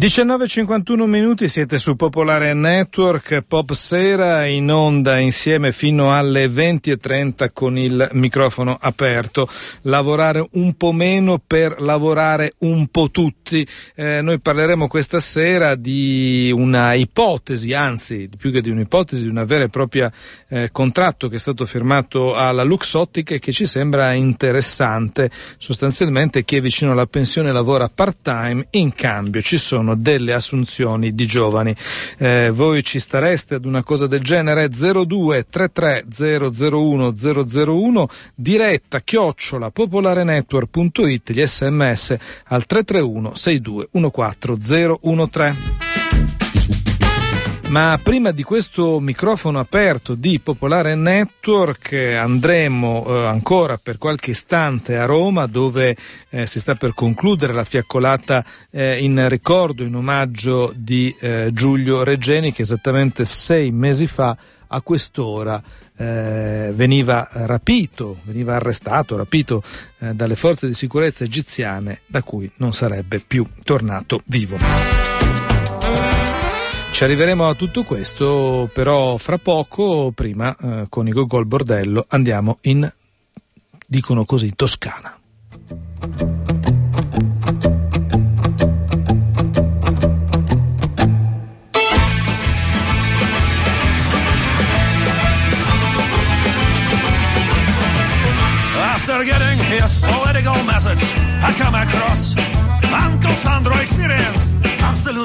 19.51 minuti, siete su Popolare Network, Pop Sera in onda insieme fino alle 20.30 con il microfono aperto. Lavorare un po' meno per lavorare un po' tutti. Eh, noi parleremo questa sera di una ipotesi, anzi più che di un'ipotesi, di una vera e propria eh, contratto che è stato firmato alla Luxottica e che ci sembra interessante. Sostanzialmente chi è vicino alla pensione lavora part-time, in cambio ci sono sono delle assunzioni di giovani. Eh, voi ci stareste ad una cosa del genere? 02 33 001 001 diretta chiocciola popolarenetwork.it gli sms al 331 62 14 013. Ma prima di questo microfono aperto di Popolare Network andremo eh, ancora per qualche istante a Roma dove eh, si sta per concludere la fiaccolata eh, in ricordo, in omaggio di eh, Giulio Reggeni che esattamente sei mesi fa a quest'ora eh, veniva rapito, veniva arrestato, rapito eh, dalle forze di sicurezza egiziane da cui non sarebbe più tornato vivo. Ci arriveremo a tutto questo, però fra poco, prima eh, con i Gogol Bordello, andiamo in, dicono così, Toscana.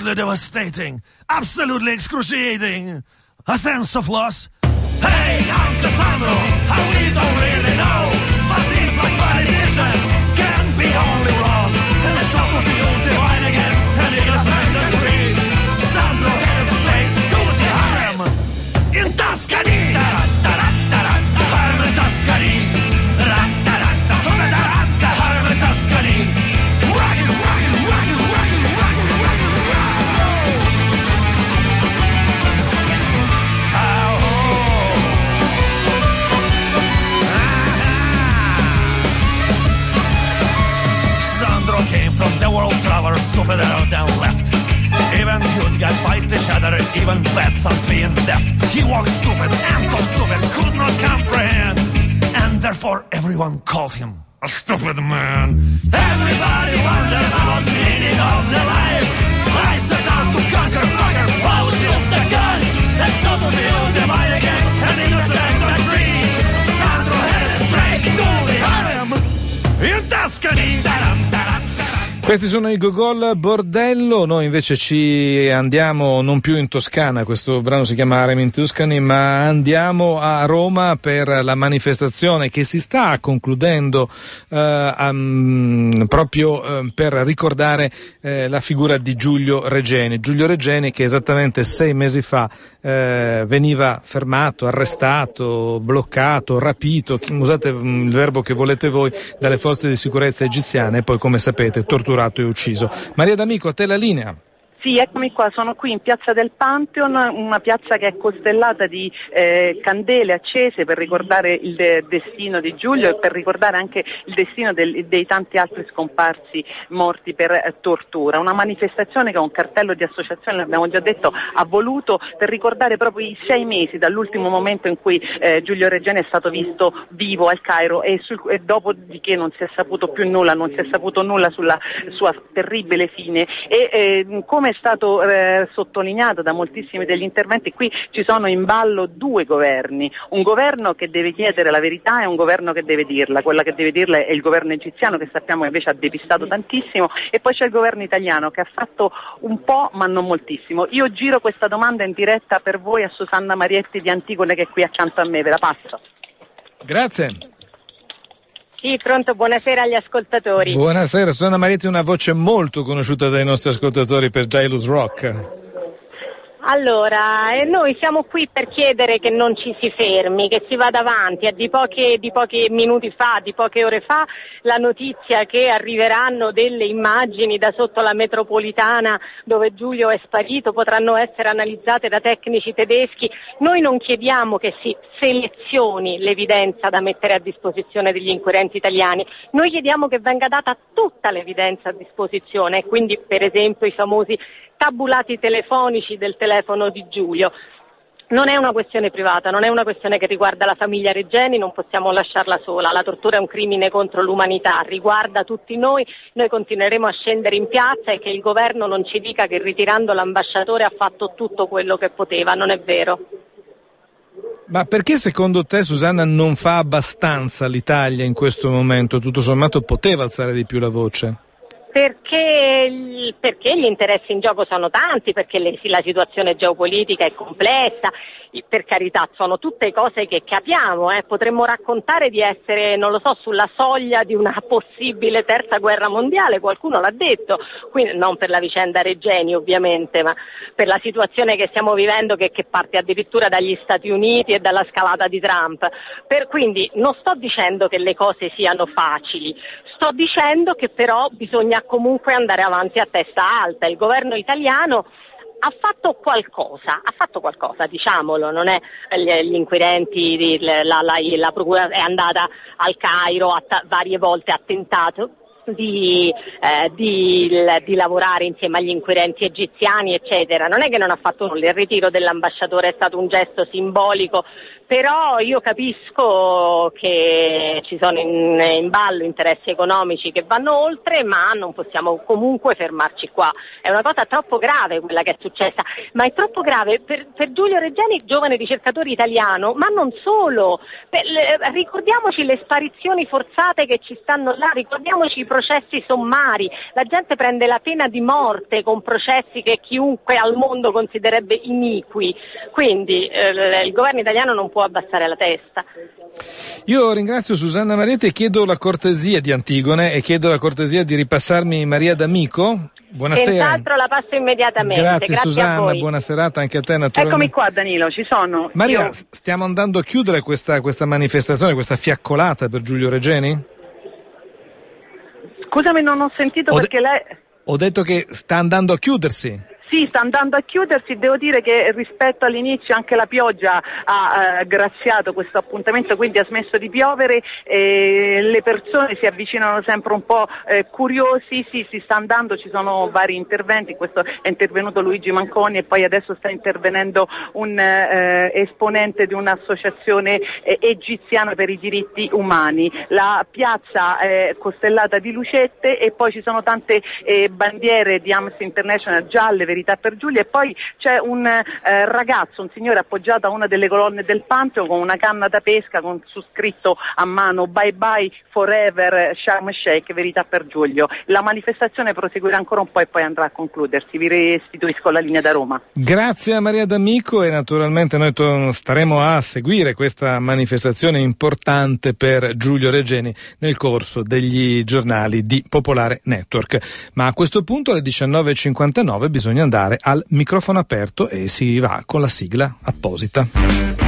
Absolutely devastating, absolutely excruciating, a sense of loss. Hey, Uncle Sandro, how we don't really traveler, stupider than left. Even good guys fight each other, even bad sons being theft. He walked stupid and talked stupid, could not comprehend. And therefore everyone called him a stupid man. Everybody wonders about the meaning of the life. Questi sono i Gogol Bordello, noi invece ci andiamo non più in Toscana, questo brano si chiama Harem in Tuscany, ma andiamo a Roma per la manifestazione che si sta concludendo eh, um, proprio eh, per ricordare eh, la figura di Giulio Regeni. Giulio Regeni che esattamente sei mesi fa eh, veniva fermato, arrestato, bloccato, rapito, usate mm, il verbo che volete voi, dalle forze di sicurezza egiziane. E poi come sapete torturato e ucciso. Maria D'Amico, a te la linea. Sì, eccomi qua, sono qui in piazza del Pantheon, una piazza che è costellata di eh, candele accese per ricordare il de- destino di Giulio e per ricordare anche il destino del- dei tanti altri scomparsi morti per eh, tortura. Una manifestazione che un cartello di associazione, l'abbiamo già detto, ha voluto per ricordare proprio i sei mesi dall'ultimo momento in cui eh, Giulio Reggiani è stato visto vivo al Cairo e, sul- e dopodiché non si è saputo più nulla, non si è saputo nulla sulla sua terribile fine. E, eh, come stato eh, sottolineato da moltissimi degli interventi, qui ci sono in ballo due governi, un governo che deve chiedere la verità e un governo che deve dirla, quella che deve dirla è il governo egiziano che sappiamo invece ha depistato tantissimo e poi c'è il governo italiano che ha fatto un po' ma non moltissimo. Io giro questa domanda in diretta per voi a Susanna Marietti di Antigone che è qui accanto a me, ve la passo. Grazie. Sì, pronto, buonasera agli ascoltatori. Buonasera, sono Marietti, una voce molto conosciuta dai nostri ascoltatori per Jailus Rock. Allora, eh, noi siamo qui per chiedere che non ci si fermi, che si vada avanti. È di, poche, di pochi minuti fa, di poche ore fa, la notizia che arriveranno delle immagini da sotto la metropolitana dove Giulio è sparito potranno essere analizzate da tecnici tedeschi. Noi non chiediamo che si selezioni l'evidenza da mettere a disposizione degli inquirenti italiani, noi chiediamo che venga data tutta l'evidenza a disposizione, quindi per esempio i famosi tabulati telefonici del telefono di Giulio. Non è una questione privata, non è una questione che riguarda la famiglia Regeni, non possiamo lasciarla sola. La tortura è un crimine contro l'umanità, riguarda tutti noi, noi continueremo a scendere in piazza e che il governo non ci dica che ritirando l'ambasciatore ha fatto tutto quello che poteva, non è vero. Ma perché secondo te Susanna non fa abbastanza l'Italia in questo momento? Tutto sommato poteva alzare di più la voce? Perché, perché, gli interessi in gioco sono tanti, perché le, la situazione geopolitica è complessa, per carità sono tutte cose che capiamo, eh. potremmo raccontare di essere, non lo so, sulla soglia di una possibile terza guerra mondiale, qualcuno l'ha detto, quindi non per la vicenda Regeni ovviamente, ma per la situazione che stiamo vivendo che, che parte addirittura dagli Stati Uniti e dalla scalata di Trump. Per, quindi non sto dicendo che le cose siano facili, sto dicendo che però bisogna comunque andare avanti a testa alta. Il governo italiano ha fatto qualcosa, ha fatto qualcosa, diciamolo, non è gli, gli inquirenti, la, la, la, procura è andata al Cairo, t- varie volte ha tentato di, eh, di, di, lavorare insieme agli inquirenti egiziani, eccetera. Non è che non ha fatto nulla, il ritiro dell'ambasciatore è stato un gesto simbolico però io capisco che ci sono in, in, ballo interessi economici che vanno oltre, ma non possiamo comunque fermarci qua. È una cosa troppo grave quella che è successa, ma è troppo grave per, per Giulio Reggiani, giovane ricercatore italiano, ma non solo. Per, ricordiamoci le sparizioni forzate che ci stanno là, ricordiamoci i processi sommari. La gente prende la pena di morte con processi che chiunque al mondo considererebbe iniqui. Quindi eh, il governo italiano non può abbassare la testa. Io ringrazio Susanna Mariette e chiedo la cortesia di Antigone e chiedo la cortesia di ripassarmi Maria D'Amico. Buonasera. Senz'altro la passo immediatamente. Grazie, Grazie Susanna, buona serata anche a te. Eccomi qua Danilo, ci sono. Maria, Io... stiamo andando a chiudere questa, questa manifestazione, questa fiaccolata per Giulio Regeni? Scusami, non ho sentito ho perché de- lei... Ho detto che sta andando a chiudersi. Sì, sta andando a chiudersi, devo dire che rispetto all'inizio anche la pioggia ha eh, graziato questo appuntamento, quindi ha smesso di piovere, e le persone si avvicinano sempre un po' eh, curiosi, sì, si sta andando, ci sono vari interventi, questo è intervenuto Luigi Manconi e poi adesso sta intervenendo un eh, esponente di un'associazione eh, egiziana per i diritti umani. La piazza è costellata di lucette e poi ci sono tante eh, bandiere di Amnesty International gialle, verità per Giulia e poi c'è un eh, ragazzo, un signore appoggiato a una delle colonne del Panteo con una canna da pesca con su scritto a mano bye bye forever Sharm Sheikh, verità per Giulio. La manifestazione proseguirà ancora un po' e poi andrà a concludersi. Vi restituisco la linea da Roma. Grazie a Maria D'Amico e naturalmente noi staremo a seguire questa manifestazione importante per Giulio Regeni nel corso degli giornali di Popolare Network. Ma a questo punto alle 19.59 bisogna andare al microfono aperto e si va con la sigla apposita.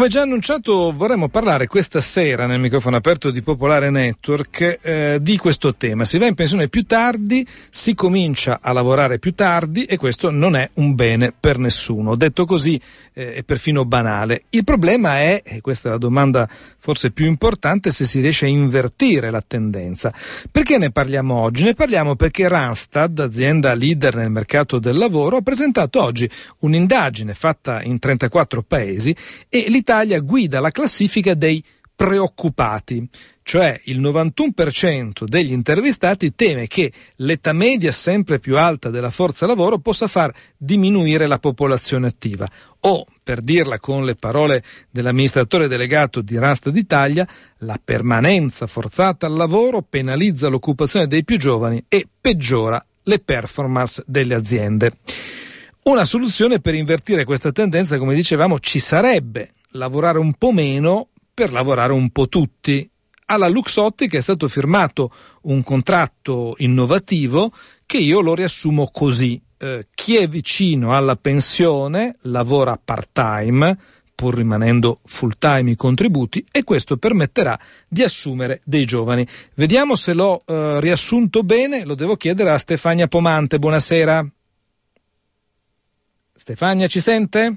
Come già annunciato vorremmo parlare questa sera nel microfono aperto di Popolare Network eh, di questo tema. Si va in pensione più tardi, si comincia a lavorare più tardi e questo non è un bene per nessuno. Detto così eh, è perfino banale. Il problema è, e questa è la domanda forse più importante, se si riesce a invertire la tendenza. Perché ne parliamo oggi? Ne parliamo perché Randstad, azienda leader nel mercato del lavoro, ha presentato oggi un'indagine fatta in 34 paesi e l'Italia guida la classifica dei preoccupati, cioè il 91% degli intervistati teme che l'età media sempre più alta della forza lavoro possa far diminuire la popolazione attiva o, per dirla con le parole dell'amministratore delegato di Rasta d'Italia, la permanenza forzata al lavoro penalizza l'occupazione dei più giovani e peggiora le performance delle aziende. Una soluzione per invertire questa tendenza, come dicevamo, ci sarebbe lavorare un po' meno per lavorare un po' tutti. alla Luxottica è stato firmato un contratto innovativo che io lo riassumo così. Eh, chi è vicino alla pensione lavora part-time, pur rimanendo full time i contributi e questo permetterà di assumere dei giovani. Vediamo se l'ho eh, riassunto bene, lo devo chiedere a Stefania Pomante. Buonasera. Stefania ci sente?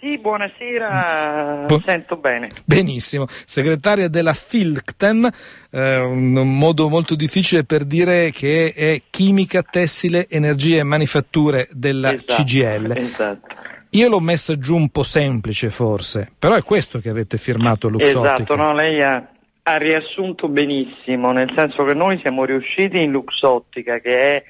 Sì, buonasera, Bu- sento bene. Benissimo, segretaria della FILCTEM, eh, un modo molto difficile per dire che è chimica, tessile, energie e manifatture della esatto, CGL. Esatto. Io l'ho messa giù un po' semplice forse, però è questo che avete firmato Luxottica. Esatto, no, lei ha, ha, riassunto benissimo, nel senso che noi siamo riusciti in Luxottica, che è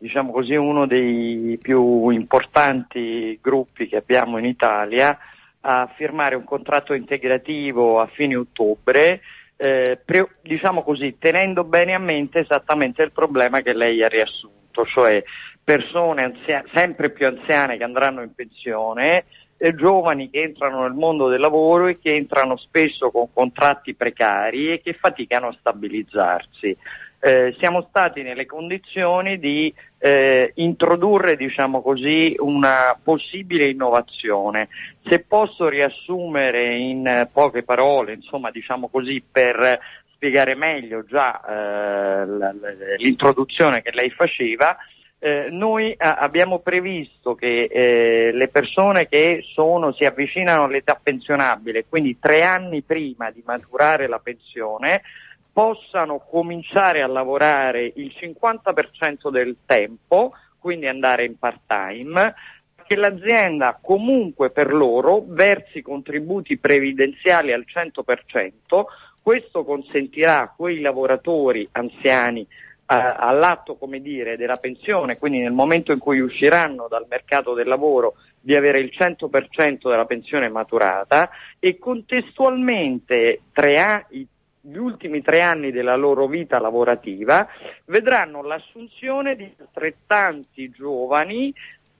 diciamo così, uno dei più importanti gruppi che abbiamo in Italia, a firmare un contratto integrativo a fine ottobre, eh, pre, diciamo così, tenendo bene a mente esattamente il problema che lei ha riassunto, cioè persone anzia- sempre più anziane che andranno in pensione, e giovani che entrano nel mondo del lavoro e che entrano spesso con contratti precari e che faticano a stabilizzarsi. Eh, siamo stati nelle condizioni di eh, introdurre diciamo così, una possibile innovazione. Se posso riassumere in poche parole, insomma, diciamo così, per spiegare meglio già eh, l'introduzione che lei faceva, eh, noi a- abbiamo previsto che eh, le persone che sono, si avvicinano all'età pensionabile, quindi tre anni prima di maturare la pensione, possano cominciare a lavorare il 50% del tempo, quindi andare in part time, che l'azienda comunque per loro versi contributi previdenziali al 100%, questo consentirà a quei lavoratori anziani all'atto come dire, della pensione, quindi nel momento in cui usciranno dal mercato del lavoro di avere il 100% della pensione maturata e contestualmente tre a- gli ultimi tre anni della loro vita lavorativa vedranno l'assunzione di altrettanti giovani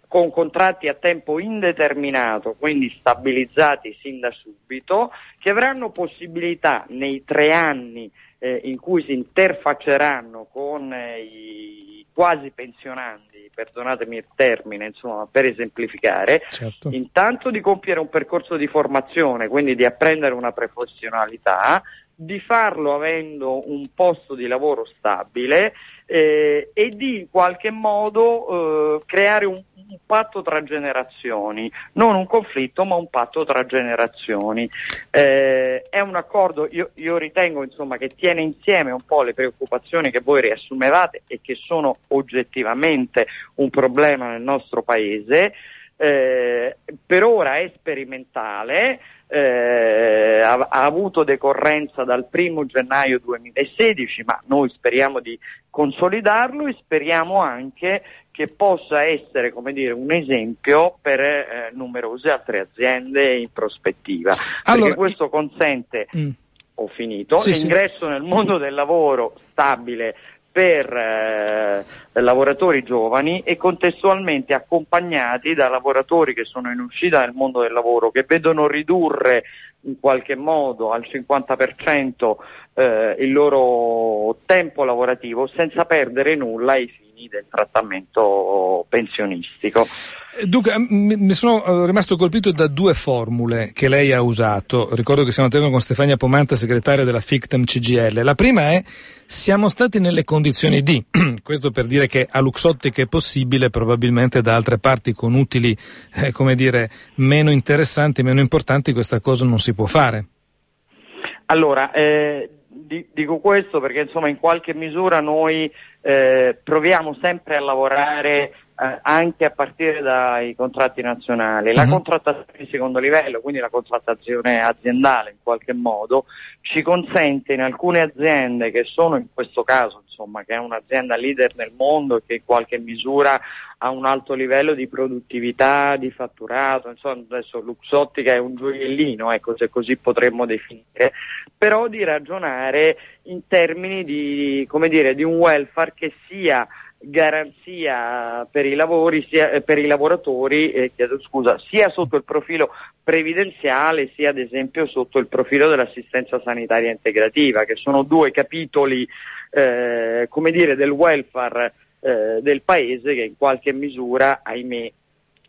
con contratti a tempo indeterminato, quindi stabilizzati sin da subito, che avranno possibilità nei tre anni eh, in cui si interfacceranno con eh, i quasi pensionandi, perdonatemi il termine, insomma, per esemplificare, certo. intanto di compiere un percorso di formazione, quindi di apprendere una professionalità, di farlo avendo un posto di lavoro stabile eh, e di in qualche modo eh, creare un, un, patto tra generazioni, non un conflitto ma un patto tra generazioni. Eh, è un accordo, io, io ritengo insomma, che tiene insieme un po' le preoccupazioni che voi riassumevate e che sono oggettivamente un problema nel nostro Paese. Eh, per ora è sperimentale, eh, ha, ha, avuto decorrenza dal 1 gennaio 2016, ma noi speriamo di consolidarlo e speriamo anche che possa essere dire, un esempio per eh, numerose altre aziende in prospettiva. Allora, perché questo consente, mm. ho finito, sì, l'ingresso sì. nel mondo del lavoro stabile per eh, lavoratori giovani e contestualmente accompagnati da lavoratori che sono in uscita dal mondo del lavoro, che vedono ridurre in qualche modo al 50% eh, il loro tempo lavorativo senza perdere nulla ai fini del trattamento pensionistico. Dunque, mi sono eh, rimasto colpito da due formule che lei ha usato. Ricordo che siamo a tema con Stefania Pomanta, segretaria della FICTEM CGL. La prima è siamo stati nelle condizioni di, questo per dire che a Luxottica è possibile, probabilmente da altre parti con utili, eh, come dire, meno interessanti, meno importanti, questa cosa non si può fare. Allora, eh, dico questo perché insomma in qualche misura noi eh, proviamo sempre a lavorare eh, anche a partire dai contratti nazionali. La uh-huh. contrattazione di secondo livello, quindi la contrattazione aziendale in qualche modo, ci consente in alcune aziende che sono in questo caso, insomma, che è un'azienda leader nel mondo e che in qualche misura ha un alto livello di produttività, di fatturato, insomma adesso Luxottica è un gioiellino, ecco se così potremmo definire, però di ragionare in termini di, dire, di un welfare che sia garanzia per i, lavori, sia, eh, per i lavoratori eh, scusa, sia sotto il profilo previdenziale sia ad esempio sotto il profilo dell'assistenza sanitaria integrativa, che sono due capitoli eh, come dire, del welfare eh, del Paese che in qualche misura, ahimè,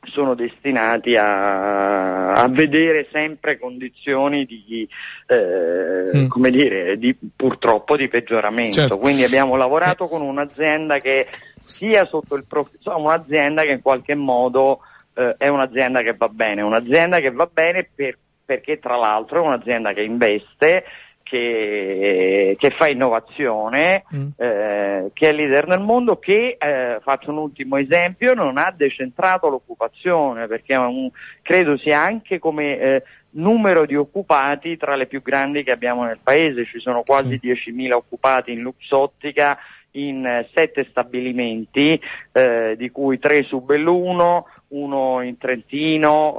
sono destinati a, a, vedere sempre condizioni di, eh, mm. come dire, di, purtroppo di peggioramento. Certo. Quindi abbiamo lavorato eh. con un'azienda che sia sotto il profilo, un'azienda che in qualche modo eh, è un'azienda che va bene, un'azienda che va bene per, perché tra l'altro è un'azienda che investe che, che, fa innovazione, mm. eh, che è leader nel mondo, che, eh, faccio un ultimo esempio, non ha decentrato l'occupazione, perché un, credo sia anche come eh, numero di occupati tra le più grandi che abbiamo nel paese, ci sono quasi mm. 10.000 occupati in Luxottica in eh, sette stabilimenti, eh, di cui tre su Belluno, uno in Trentino,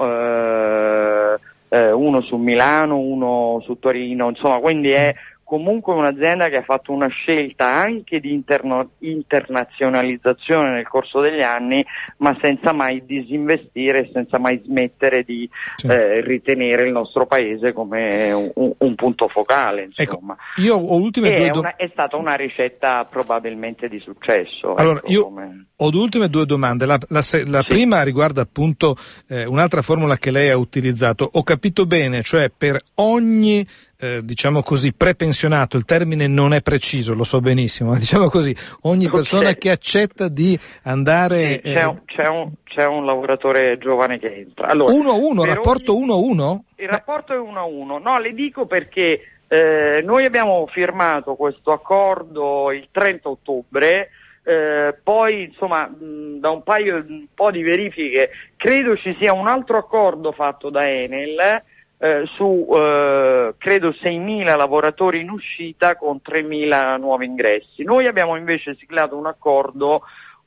eh, uno su Milano, uno su Torino, insomma, quindi è comunque un'azienda che ha fatto una scelta anche di interno, internazionalizzazione nel corso degli anni, ma senza mai disinvestire, senza mai smettere di eh, ritenere il nostro paese come un, un punto focale. Ecco, io ho ultime due do... una, è stata una ricetta probabilmente di successo. Allora, ecco, io come... ho due ultime due domande. La, la, la sì. prima riguarda appunto eh, un'altra formula che lei ha utilizzato. Ho capito bene, cioè per ogni eh, diciamo così, prepensionato, il termine non è preciso, lo so benissimo, ma diciamo così, ogni okay. persona che accetta di andare... Sì, c'è, un, eh, c'è, un, c'è, un, lavoratore giovane che entra. Allora, 1-1, rapporto ogni... 1-1? Il rapporto è 1-1, no, le dico perché eh, noi abbiamo firmato questo accordo il 30 ottobre, eh, poi insomma mh, da un paio un po' di verifiche credo ci sia un altro accordo fatto da Enel eh, su eh, credo 6.000 lavoratori in uscita con 3.000 nuovi ingressi. Noi abbiamo invece siglato un accordo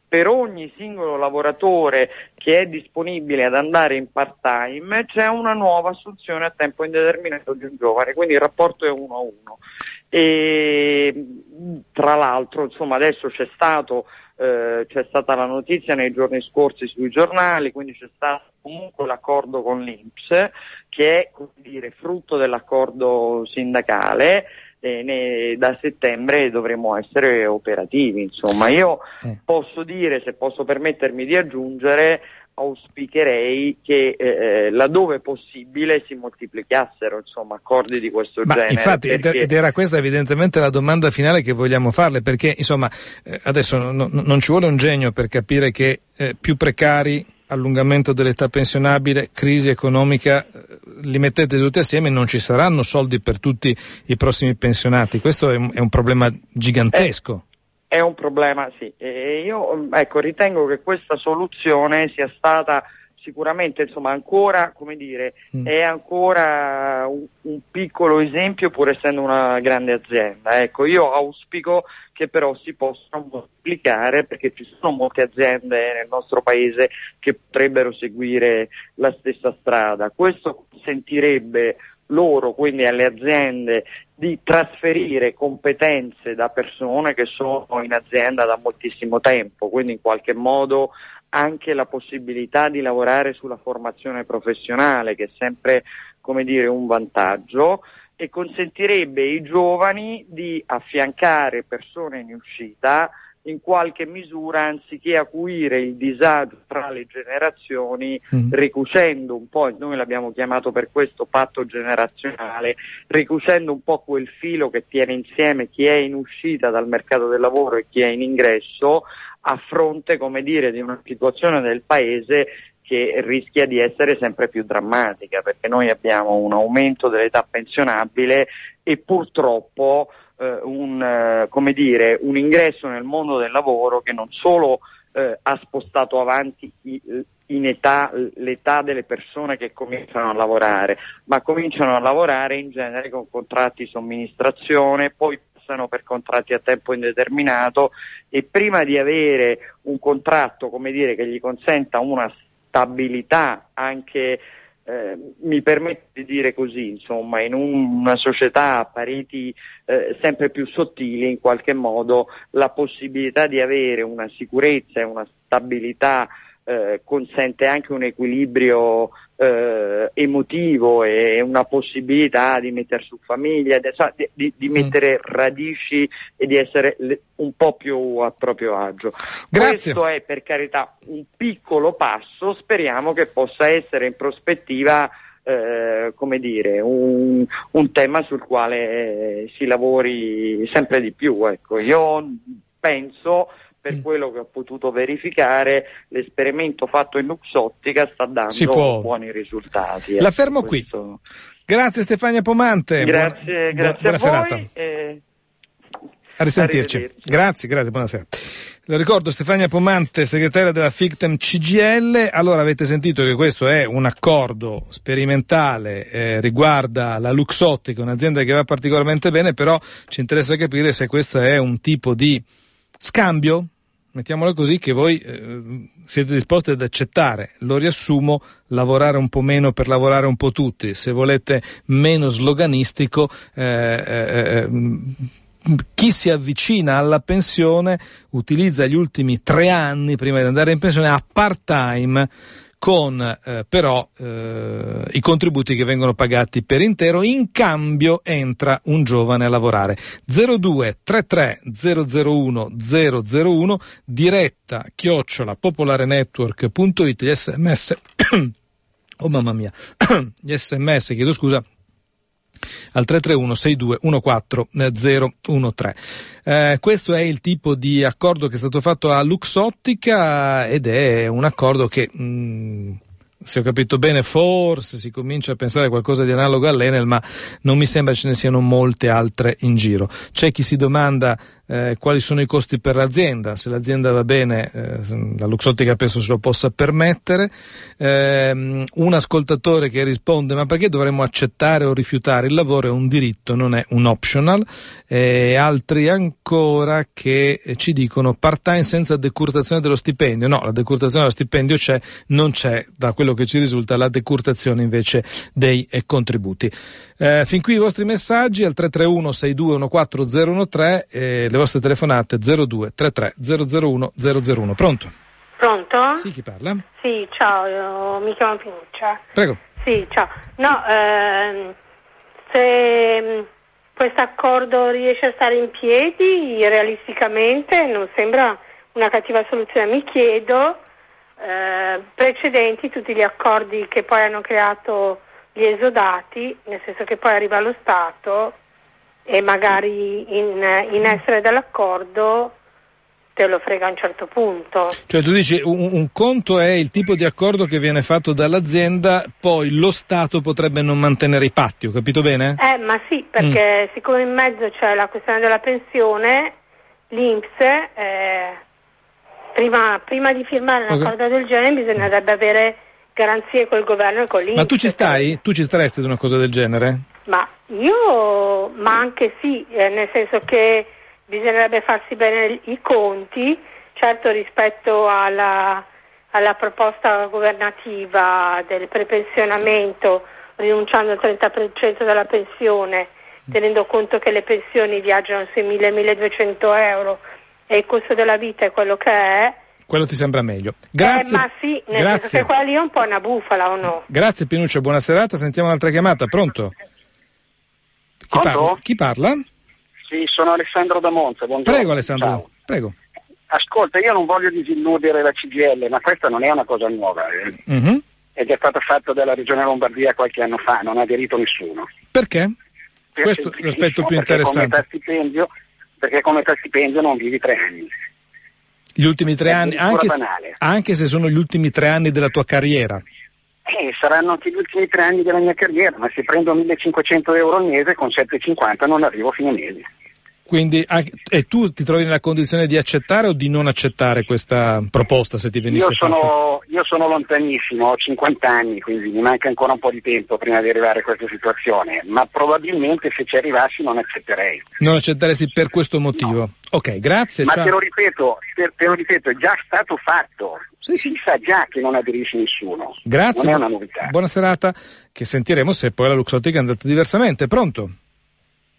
per ogni singolo lavoratore che è disponibile ad andare in part time c'è una nuova assunzione a tempo indeterminato di un giovane, quindi il rapporto è uno a uno. E, tra l'altro insomma adesso c'è stato eh, c'è stata la notizia nei giorni scorsi sui giornali, quindi c'è stato comunque l'accordo con l'Inps che è dire, frutto dell'accordo sindacale e ne, da settembre dovremo essere operativi. Insomma, io eh. posso dire, se posso permettermi di aggiungere, auspicherei che eh, eh, laddove possibile si moltiplicassero insomma, accordi di questo Ma genere. Infatti, perché... ed era questa evidentemente la domanda finale che vogliamo farle, perché insomma, eh, adesso no, non ci vuole un genio per capire che eh, più precari, allungamento dell'età pensionabile, crisi economica, eh, li mettete tutti assieme e non ci saranno soldi per tutti i prossimi pensionati. Questo è un, è un problema gigantesco. Eh, è un problema, sì. E io ecco, ritengo che questa soluzione sia stata sicuramente insomma, ancora, come dire, mm. è ancora un, un, piccolo esempio pur essendo una grande azienda. Ecco, io auspico che però si possano moltiplicare perché ci sono molte aziende nel nostro paese che potrebbero seguire la stessa strada. Questo consentirebbe loro, quindi alle aziende, di trasferire competenze da persone che sono in azienda da moltissimo tempo, quindi in qualche modo anche la possibilità di lavorare sulla formazione professionale, che è sempre come dire, un vantaggio, e consentirebbe ai giovani di affiancare persone in uscita in qualche misura anziché acuire il disagio tra le generazioni, mm. ricucendo un po', noi l'abbiamo chiamato per questo patto generazionale, ricucendo un po' quel filo che tiene insieme chi è in uscita dal mercato del lavoro e chi è in ingresso, a fronte, come dire, di una situazione del paese che rischia di essere sempre più drammatica, perché noi abbiamo un aumento dell'età pensionabile e purtroppo eh, un, eh, dire, un, ingresso nel mondo del lavoro che non solo eh, ha spostato avanti i, in età, l'età delle persone che cominciano a lavorare, ma cominciano a lavorare in genere con contratti di somministrazione, poi passano per contratti a tempo indeterminato e prima di avere un contratto dire, che gli consenta una stabilità anche eh, mi permetto di dire così, insomma, in un, una società a pareti eh, sempre più sottili, in qualche modo la possibilità di avere una sicurezza e una stabilità eh, consente anche un equilibrio eh, emotivo e una possibilità di mettere su famiglia, di, di, di mm. mettere radici e di essere un po' più a proprio agio. Grazie. Questo è per carità un piccolo passo, speriamo che possa essere in prospettiva eh, come dire, un, un, tema sul quale si lavori sempre di più. Ecco. Io penso per mm. quello che ho potuto verificare, l'esperimento fatto in Luxottica sta dando buoni risultati. La fermo questo... qui. Grazie Stefania Pomante. Grazie, buona, grazie buona a voi. E... A risentirci. Grazie, grazie, buonasera. Le ricordo Stefania Pomante, segretaria della FICTEM CGL. Allora avete sentito che questo è un accordo sperimentale, eh, riguarda la Luxottica, un'azienda che va particolarmente bene, però ci interessa capire se questo è un tipo di scambio mettiamola così, che voi eh, siete disposti ad accettare. Lo riassumo, lavorare un po' meno per lavorare un po' tutti. Se volete meno sloganistico, eh, eh, eh, chi si avvicina alla pensione utilizza gli ultimi tre anni prima di andare in pensione a part-time con eh, però eh, i contributi che vengono pagati per intero, in cambio entra un giovane a lavorare. 0233 001 001 diretta chiocciola popolarenetwork.it gli sms oh mamma mia gli sms chiedo scusa al 331 62 14 013. Eh, questo è il tipo di accordo che è stato fatto a Luxottica ed è un accordo che mh, mm, se ho capito bene, forse si comincia a pensare a qualcosa di analogo all'Enel, ma non mi sembra ce ne siano molte altre in giro. C'è chi si domanda eh, quali sono i costi per l'azienda, se l'azienda va bene, eh, la Luxottica penso se lo possa permettere. Eh, un ascoltatore che risponde ma perché dovremmo accettare o rifiutare il lavoro è un diritto, non è un optional. E altri ancora che ci dicono part time senza decurtazione dello stipendio. No, la decurtazione dello stipendio c'è, non c'è da quello che ci risulta la decurtazione invece dei eh, contributi. Eh, fin qui i vostri messaggi al 331 6214 013 le vostre telefonate 02 33 001 001. Pronto? Pronto? Sì, chi parla? Sì, ciao, io mi chiamo Pinuccia. Prego. Sì, ciao. No, ehm, se mm, questo accordo riesce a stare in piedi, realisticamente non sembra una cattiva soluzione. Mi chiedo, eh, precedenti, tutti gli accordi che poi hanno creato gli esodati, nel senso che poi arriva lo Stato e magari in, in essere dell'accordo te lo frega a un certo punto. Cioè tu dici un, un, conto è il tipo di accordo che viene fatto dall'azienda, poi lo Stato potrebbe non mantenere i patti, ho capito bene? Eh ma sì, perché mm. siccome in mezzo c'è la questione della pensione, l'Inps eh, prima, prima, di firmare un accordo del genere bisognerebbe avere garanzie col governo e con l'Inps. Ma tu ci stai? Tu ci staresti ad una cosa del genere? Ma io, ma anche sì, eh, nel senso che bisognerebbe farsi bene i conti, certo rispetto alla, alla proposta governativa del prepensionamento rinunciando al 30% della pensione, tenendo conto che le pensioni viaggiano sui 1000-1200 euro e il costo della vita è quello che è. Quello ti sembra meglio. Grazie. Eh, ma sì, nel Grazie. senso che quella lì è un po' una bufala o no? Grazie Pinuccia, buona serata, sentiamo un'altra chiamata, pronto? Chi parla? Chi parla? Sì, sono Alessandro da Monza. Buongiorno. Prego Alessandro, Ciao. prego. Ascolta, io non voglio disilludere la CGL, ma questa non è una cosa nuova. Eh. Mm-hmm. Ed è stata fatta dalla Regione Lombardia qualche anno fa, non ha aderito nessuno. Perché? Per Questo è l'aspetto più interessante. Come perché come metà stipendio non vivi tre anni. Gli ultimi tre anni, anche se, anche se sono gli ultimi tre anni della tua carriera. Eh, saranno anche gli ultimi tre anni della mia carriera, ma se prendo 1500 euro al mese con 7,50 non arrivo a fine mese. Quindi, e tu ti trovi nella condizione di accettare o di non accettare questa proposta se ti venisse io sono, fatta? Io sono lontanissimo, ho 50 anni, quindi mi manca ancora un po' di tempo prima di arrivare a questa situazione, ma probabilmente se ci arrivassi non accetterei. Non accetteresti per questo motivo? No. Ok, grazie. Ma ciao. te lo, ripeto, te, te lo ripeto, è già stato fatto. Sì, sì. Si sa già che non aderisce nessuno. Grazie. Non è una novità. Buona serata, che sentiremo se poi la Luxottica è andata diversamente. Pronto?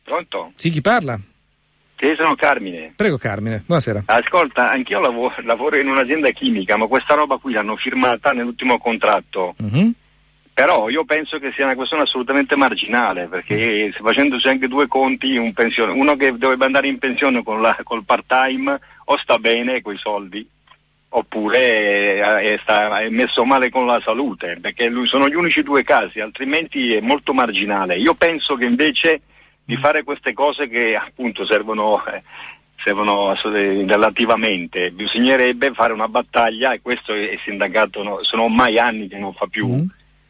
Pronto? Sì, chi parla? Sì, sono Carmine. Prego Carmine, buonasera. Ascolta, anch'io lavoro, lavoro in un'azienda chimica, ma questa roba qui l'hanno firmata nell'ultimo contratto. Mm-hmm. Però io penso che sia una questione assolutamente marginale, perché se facendosi anche due conti, un pensione, uno che dovrebbe andare in pensione con la, col part-time o sta bene con i soldi, oppure è, è, sta, è, messo male con la salute, perché lui, sono gli unici due casi, altrimenti è molto marginale. Io penso che invece di fare queste cose che appunto servono, eh, servono relativamente. Bisognerebbe fare una battaglia, e questo è sindacato, no, sono ormai anni che non fa più, mm.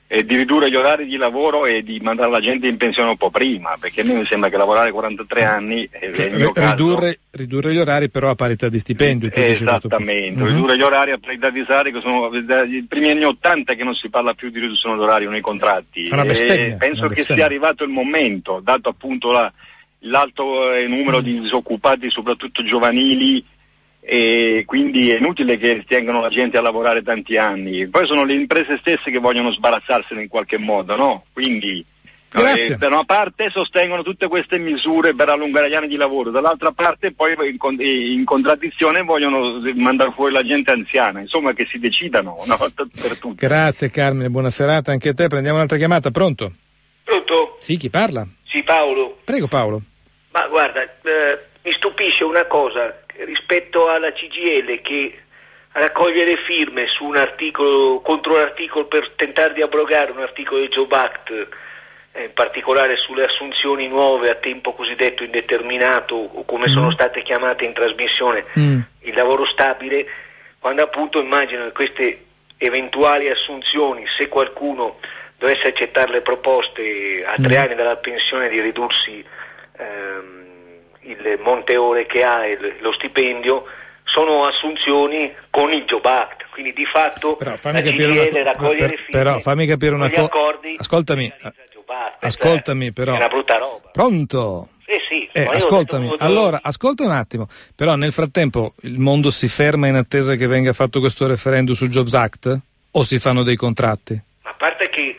E di ridurre gli orari di lavoro e di mandare la gente in pensione un po' prima, perché a me mi sembra che lavorare 43 anni... Cioè, ridurre, caso, ridurre, gli orari però a parità di stipendio. Esattamente, mm-hmm. ridurre gli orari a parità di salario che sono dai primi anni 80 che non si parla più di riduzione d'orario nei contratti. Bestemmia, penso che sia arrivato il momento, dato appunto la, l'alto eh, numero di disoccupati, soprattutto giovanili, e quindi è inutile che tengano la gente a lavorare tanti anni. Poi sono le imprese stesse che vogliono sbarazzarsene in qualche modo, no? Quindi eh, da una parte sostengono tutte queste misure per allungare gli anni di lavoro, dall'altra parte poi in, in contraddizione vogliono mandare fuori la gente anziana, insomma che si decidano una volta per tutte. Grazie Carmine, buona serata anche a te, prendiamo un'altra chiamata, pronto? Pronto? Sì, chi parla? Sì, Paolo. Prego Paolo. Ma guarda, eh, mi stupisce una cosa rispetto alla CGL che raccoglie le firme su un articolo, contro un articolo per tentare di abrogare un articolo del Job Act, eh, in particolare sulle assunzioni nuove a tempo cosiddetto indeterminato o come mm. sono state chiamate in trasmissione mm. il lavoro stabile, quando appunto immagino che queste eventuali assunzioni, se qualcuno dovesse accettare le proposte a tre mm. anni dalla pensione di ridursi ehm, il monte ore che ha e lo stipendio sono assunzioni con il Job Act, quindi di fatto però fammi la CGL una, raccoglie per, però fammi capire una cosa ascoltami ascoltami però. È una brutta roba. Pronto? Eh sì, eh, ascoltami, allora ascolta un attimo, però nel frattempo il mondo si ferma in attesa che venga fatto questo referendum sul Jobs Act? O si fanno dei contratti? A parte che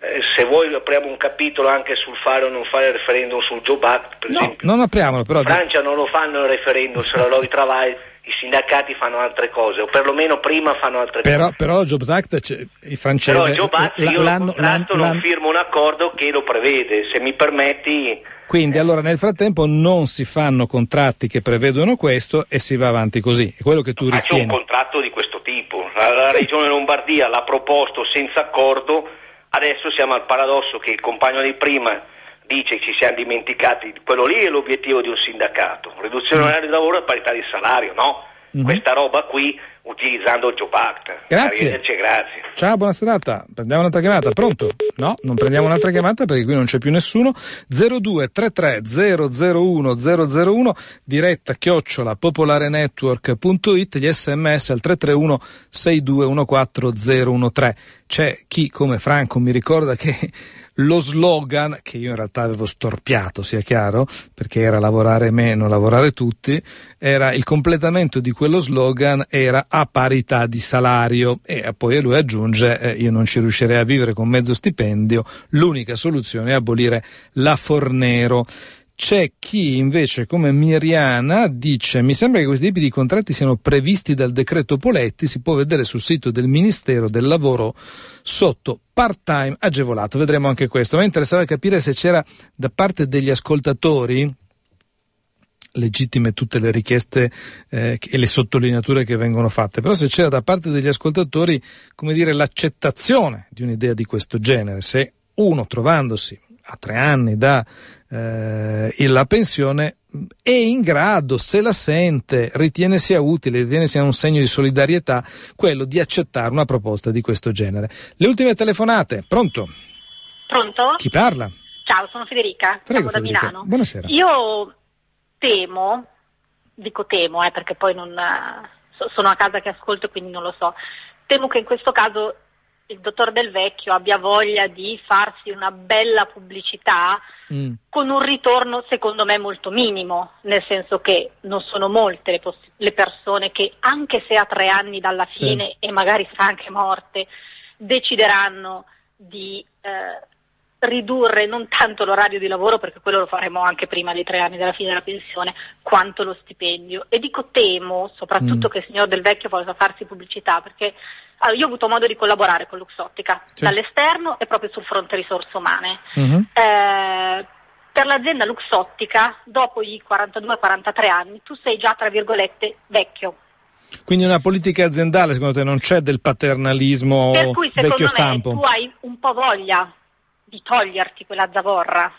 eh, se vuoi apriamo un capitolo anche sul fare o non fare il referendum sul Job Act, per no, esempio. non apriamolo però. In Francia non lo fanno il referendum sulla lobby travail, i sindacati fanno altre cose, o perlomeno prima fanno altre però, cose. Però il Jobs Act, i francesi... Però il Job Act io l'anno, l'anno, non firmo un accordo che lo prevede, se mi permetti... Quindi eh. allora nel frattempo non si fanno contratti che prevedono questo e si va avanti così, è quello che tu no, ritieni. C'è un contratto di questo tipo, la, la Regione Lombardia l'ha proposto senza accordo, Adesso siamo al paradosso che il compagno di prima dice che ci siamo dimenticati, quello lì è l'obiettivo di un sindacato, riduzione dell'orario di lavoro e parità di salario, no? Mm-hmm. Questa roba qui utilizzando il Job Act. Grazie. grazie. Ciao, buona serata. Prendiamo un'altra chiamata. Pronto? No, non prendiamo un'altra chiamata perché qui non c'è più nessuno. 0233 001 001 diretta chiocciola popolarenetwork.it gli sms al 331 6214 013. C'è chi come Franco mi ricorda che lo slogan, che io in realtà avevo storpiato, sia chiaro, perché era lavorare meno, lavorare tutti, era il completamento di quello slogan era a parità di salario e poi lui aggiunge eh, io non ci riuscirei a vivere con mezzo stipendio, l'unica soluzione è abolire la Fornero. C'è chi invece, come Miriana, dice: Mi sembra che questi tipi di contratti siano previsti dal decreto Poletti. Si può vedere sul sito del Ministero del Lavoro sotto part-time agevolato. Vedremo anche questo. Mi interessava capire se c'era da parte degli ascoltatori legittime tutte le richieste eh, e le sottolineature che vengono fatte, però se c'era da parte degli ascoltatori, come dire, l'accettazione di un'idea di questo genere, se uno trovandosi a tre anni da eh, la pensione è in grado, se la sente, ritiene sia utile, ritiene sia un segno di solidarietà, quello di accettare una proposta di questo genere. Le ultime telefonate, pronto? Pronto? Chi parla? Ciao, sono Federica, Prego, da. Milano. Buonasera. Io temo, dico temo eh, perché poi non, sono a casa che ascolto quindi non lo so, temo che in questo caso il dottor Del Vecchio abbia voglia di farsi una bella pubblicità mm. con un ritorno secondo me molto minimo, nel senso che non sono molte le, poss- le persone che anche se a tre anni dalla fine sì. e magari sarà anche morte, decideranno di eh, ridurre non tanto l'orario di lavoro, perché quello lo faremo anche prima dei tre anni della fine della pensione, quanto lo stipendio. E dico temo soprattutto mm. che il signor Del Vecchio voglia farsi pubblicità, perché allora, io ho avuto modo di collaborare con Luxottica sì. dall'esterno e proprio sul fronte risorse umane. Mm-hmm. Eh, per l'azienda Luxottica, dopo i 42-43 anni, tu sei già, tra virgolette, vecchio. Quindi una politica aziendale, secondo te, non c'è del paternalismo per cui, vecchio stampo? tu hai un po' voglia di toglierti quella zavorra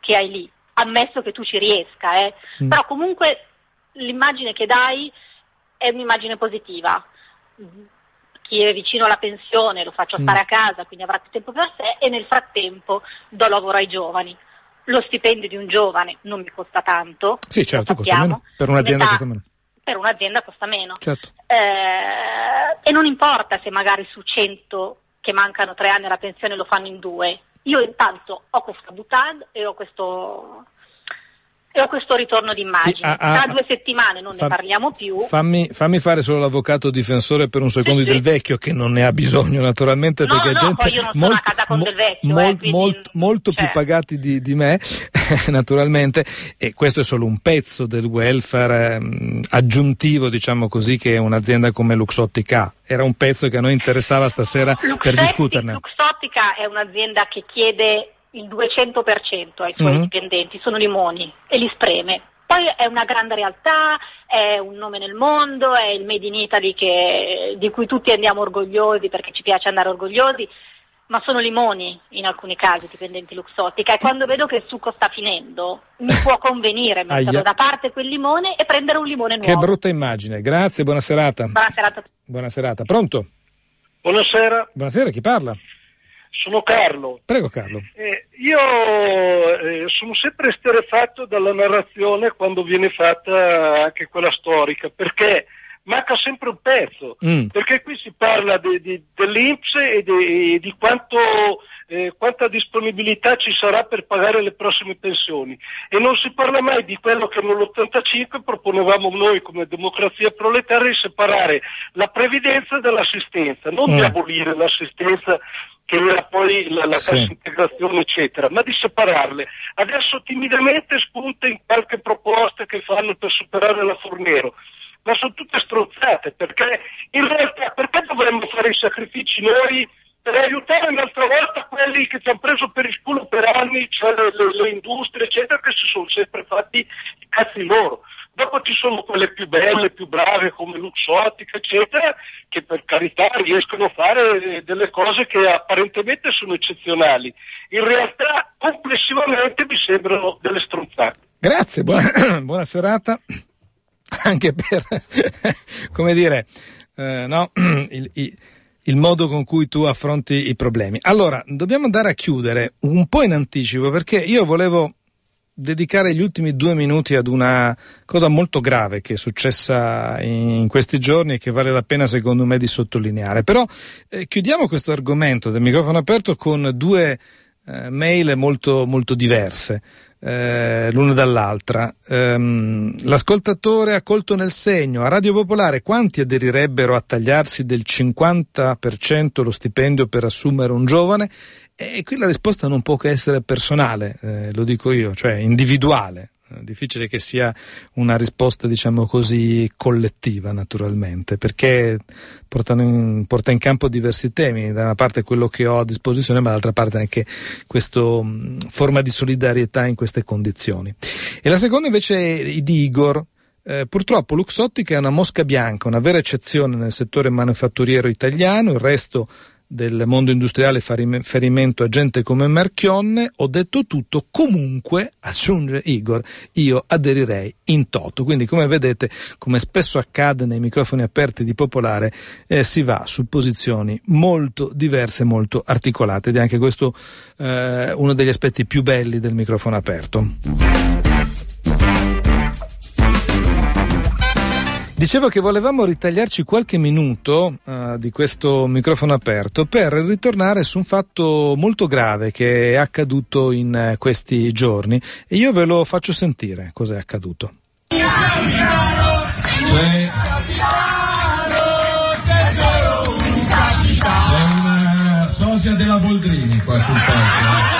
che hai lì, ammesso che tu ci riesca, eh. mm. però comunque l'immagine che dai è un'immagine positiva. Chi è vicino alla pensione lo faccio mm. stare a casa, quindi avrà più tempo per sé e nel frattempo do lavoro ai giovani. Lo stipendio di un giovane non mi costa tanto. Sì, certo, costa meno. Per un'azienda costa meno. Per un'azienda costa meno. Certo. Eh, e non importa se magari su 100 che mancano tre anni alla pensione lo fanno in due, io intanto ho questa boutade e ho questo, e ho questo ritorno d'immagine. Sì, a, a, Tra due settimane non fa, ne parliamo più. Fammi, fammi, fare solo l'avvocato difensore per un secondo sì, del sì. vecchio, che non ne ha bisogno naturalmente, no, perché no, gente io non sono a casa con mo, del vecchio. Mol, eh, molt, molto cioè. più pagati di, di me, naturalmente, e questo è solo un pezzo del welfare ehm, aggiuntivo, diciamo così, che un'azienda come Luxottica era un pezzo che a noi interessava stasera Luxetti, per discuterne. Luxottica è un'azienda che chiede il 200% ai suoi mm-hmm. dipendenti, sono limoni e li spreme. Poi è una grande realtà, è un nome nel mondo, è il Made in Italy che, di cui tutti andiamo orgogliosi perché ci piace andare orgogliosi, ma sono limoni in alcuni casi dipendenti Luxottica e quando vedo che il succo sta finendo mi può convenire metterlo da parte quel limone e prendere un limone nuovo. Che brutta immagine, grazie, buona serata. Buona serata. Buona serata, pronto? Buonasera. Buonasera, chi parla? Sono Carlo. Prego Carlo. Eh, io eh, sono sempre esterefatto dalla narrazione quando viene fatta anche quella storica, perché manca sempre un pezzo, mm. perché qui si parla di, di, dell'Inps e di, di quanto, eh, quanta disponibilità ci sarà per pagare le prossime pensioni e non si parla mai di quello che nell'85 proponevamo noi come democrazia proletaria di separare la previdenza dall'assistenza, non mm. di abolire l'assistenza che era poi la, la sì. integrazione eccetera, ma di separarle. Adesso timidamente spunta in qualche proposta che fanno per superare la Fornero, ma sono tutte strozzate, perché in realtà perché dovremmo fare i sacrifici noi per aiutare un'altra volta quelli che ci hanno preso per il culo per anni, cioè le, le, le industrie eccetera, che si sono sempre fatti i cazzi loro. Dopo ci sono quelle più belle, più brave come Luxottica, eccetera, che per carità riescono a fare delle cose che apparentemente sono eccezionali. In realtà complessivamente mi sembrano delle stronzate. Grazie, buona, buona serata. Anche per, come dire, eh, no, il, il, il modo con cui tu affronti i problemi. Allora, dobbiamo andare a chiudere un po' in anticipo perché io volevo dedicare gli ultimi due minuti ad una cosa molto grave che è successa in questi giorni e che vale la pena secondo me di sottolineare. Però eh, chiudiamo questo argomento del microfono aperto con due eh, mail molto, molto diverse. Eh, l'una dall'altra. Ehm, l'ascoltatore ha colto nel segno a Radio Popolare quanti aderirebbero a tagliarsi del 50% lo stipendio per assumere un giovane e qui la risposta non può che essere personale, eh, lo dico io, cioè individuale. È difficile che sia una risposta, diciamo così, collettiva, naturalmente, perché in, porta in campo diversi temi. Da una parte quello che ho a disposizione, ma dall'altra parte anche questa forma di solidarietà in queste condizioni. E la seconda invece è di Igor, eh, purtroppo Luxottica è una mosca bianca, una vera eccezione nel settore manufatturiero italiano, il resto del mondo industriale fa riferimento a gente come Marchionne, ho detto tutto, comunque, aggiunge Igor, io aderirei in toto. Quindi come vedete, come spesso accade nei microfoni aperti di Popolare, eh, si va su posizioni molto diverse, molto articolate ed è anche questo eh, uno degli aspetti più belli del microfono aperto. Dicevo che volevamo ritagliarci qualche minuto uh, di questo microfono aperto per ritornare su un fatto molto grave che è accaduto in uh, questi giorni e io ve lo faccio sentire cos'è accaduto. C'è, c'è una sosia della Boldrini qua sul palco.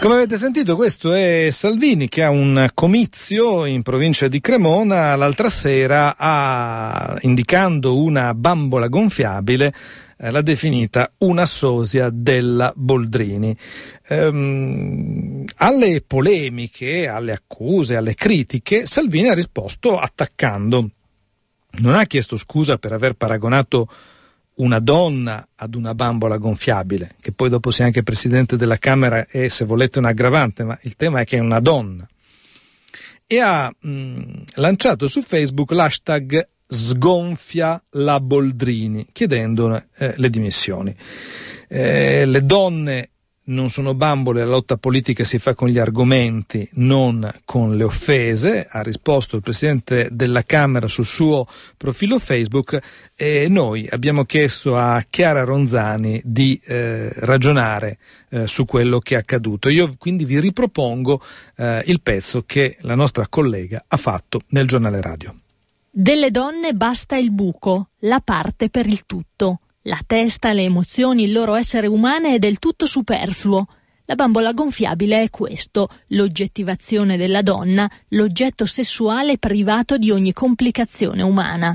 Come avete sentito, questo è Salvini che ha un comizio in provincia di Cremona l'altra sera, ha, indicando una bambola gonfiabile, eh, l'ha definita una sosia della Boldrini. Ehm, alle polemiche, alle accuse, alle critiche, Salvini ha risposto attaccando. Non ha chiesto scusa per aver paragonato una donna ad una bambola gonfiabile, che poi dopo sia anche presidente della Camera è, se volete, un aggravante, ma il tema è che è una donna. E ha mh, lanciato su Facebook l'hashtag sgonfia la Boldrini, chiedendo eh, le dimissioni. Eh, le donne non sono bambole, la lotta politica si fa con gli argomenti, non con le offese, ha risposto il Presidente della Camera sul suo profilo Facebook e noi abbiamo chiesto a Chiara Ronzani di eh, ragionare eh, su quello che è accaduto. Io quindi vi ripropongo eh, il pezzo che la nostra collega ha fatto nel giornale radio. Delle donne basta il buco, la parte per il tutto. La testa, le emozioni, il loro essere umane è del tutto superfluo. La bambola gonfiabile è questo, l'oggettivazione della donna, l'oggetto sessuale privato di ogni complicazione umana.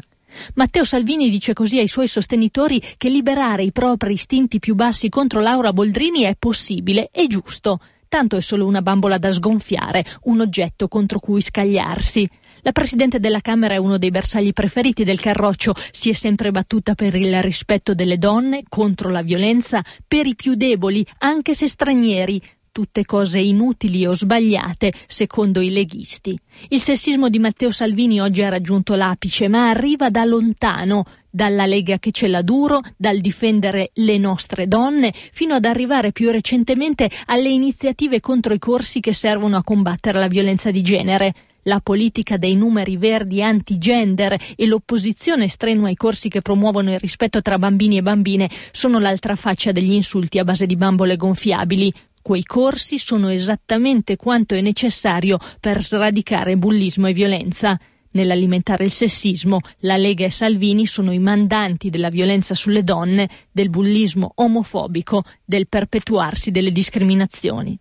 Matteo Salvini dice così ai suoi sostenitori che liberare i propri istinti più bassi contro Laura Boldrini è possibile e giusto. Tanto è solo una bambola da sgonfiare, un oggetto contro cui scagliarsi. La Presidente della Camera è uno dei bersagli preferiti del Carroccio, si è sempre battuta per il rispetto delle donne, contro la violenza, per i più deboli, anche se stranieri, tutte cose inutili o sbagliate, secondo i leghisti. Il sessismo di Matteo Salvini oggi ha raggiunto l'apice, ma arriva da lontano, dalla Lega che ce l'ha duro, dal difendere le nostre donne, fino ad arrivare più recentemente alle iniziative contro i corsi che servono a combattere la violenza di genere la politica dei numeri verdi anti-gender e l'opposizione strenua ai corsi che promuovono il rispetto tra bambini e bambine sono l'altra faccia degli insulti a base di bambole gonfiabili. Quei corsi sono esattamente quanto è necessario per sradicare bullismo e violenza. Nell'alimentare il sessismo, la Lega e Salvini sono i mandanti della violenza sulle donne, del bullismo omofobico, del perpetuarsi delle discriminazioni.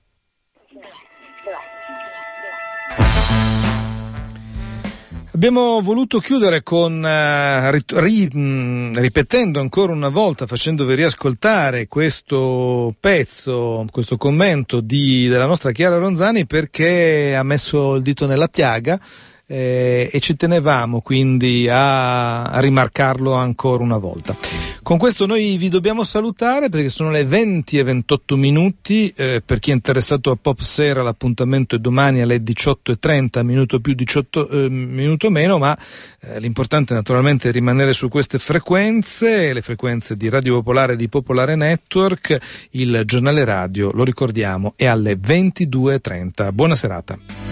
Abbiamo voluto chiudere con, uh, ri, mm, ripetendo ancora una volta, facendovi riascoltare questo pezzo, questo commento di, della nostra Chiara Ronzani perché ha messo il dito nella piaga eh, e ci tenevamo quindi a, a, rimarcarlo ancora una volta. Con questo noi vi dobbiamo salutare perché sono le 20 e 28 minuti, eh, per chi è interessato a Pop Sera l'appuntamento è domani alle 18.30, minuto più 18 eh, minuto meno, ma eh, l'importante naturalmente è rimanere su queste frequenze, le frequenze di Radio Popolare e di Popolare Network, il giornale radio, lo ricordiamo, è alle 22.30. Buona serata.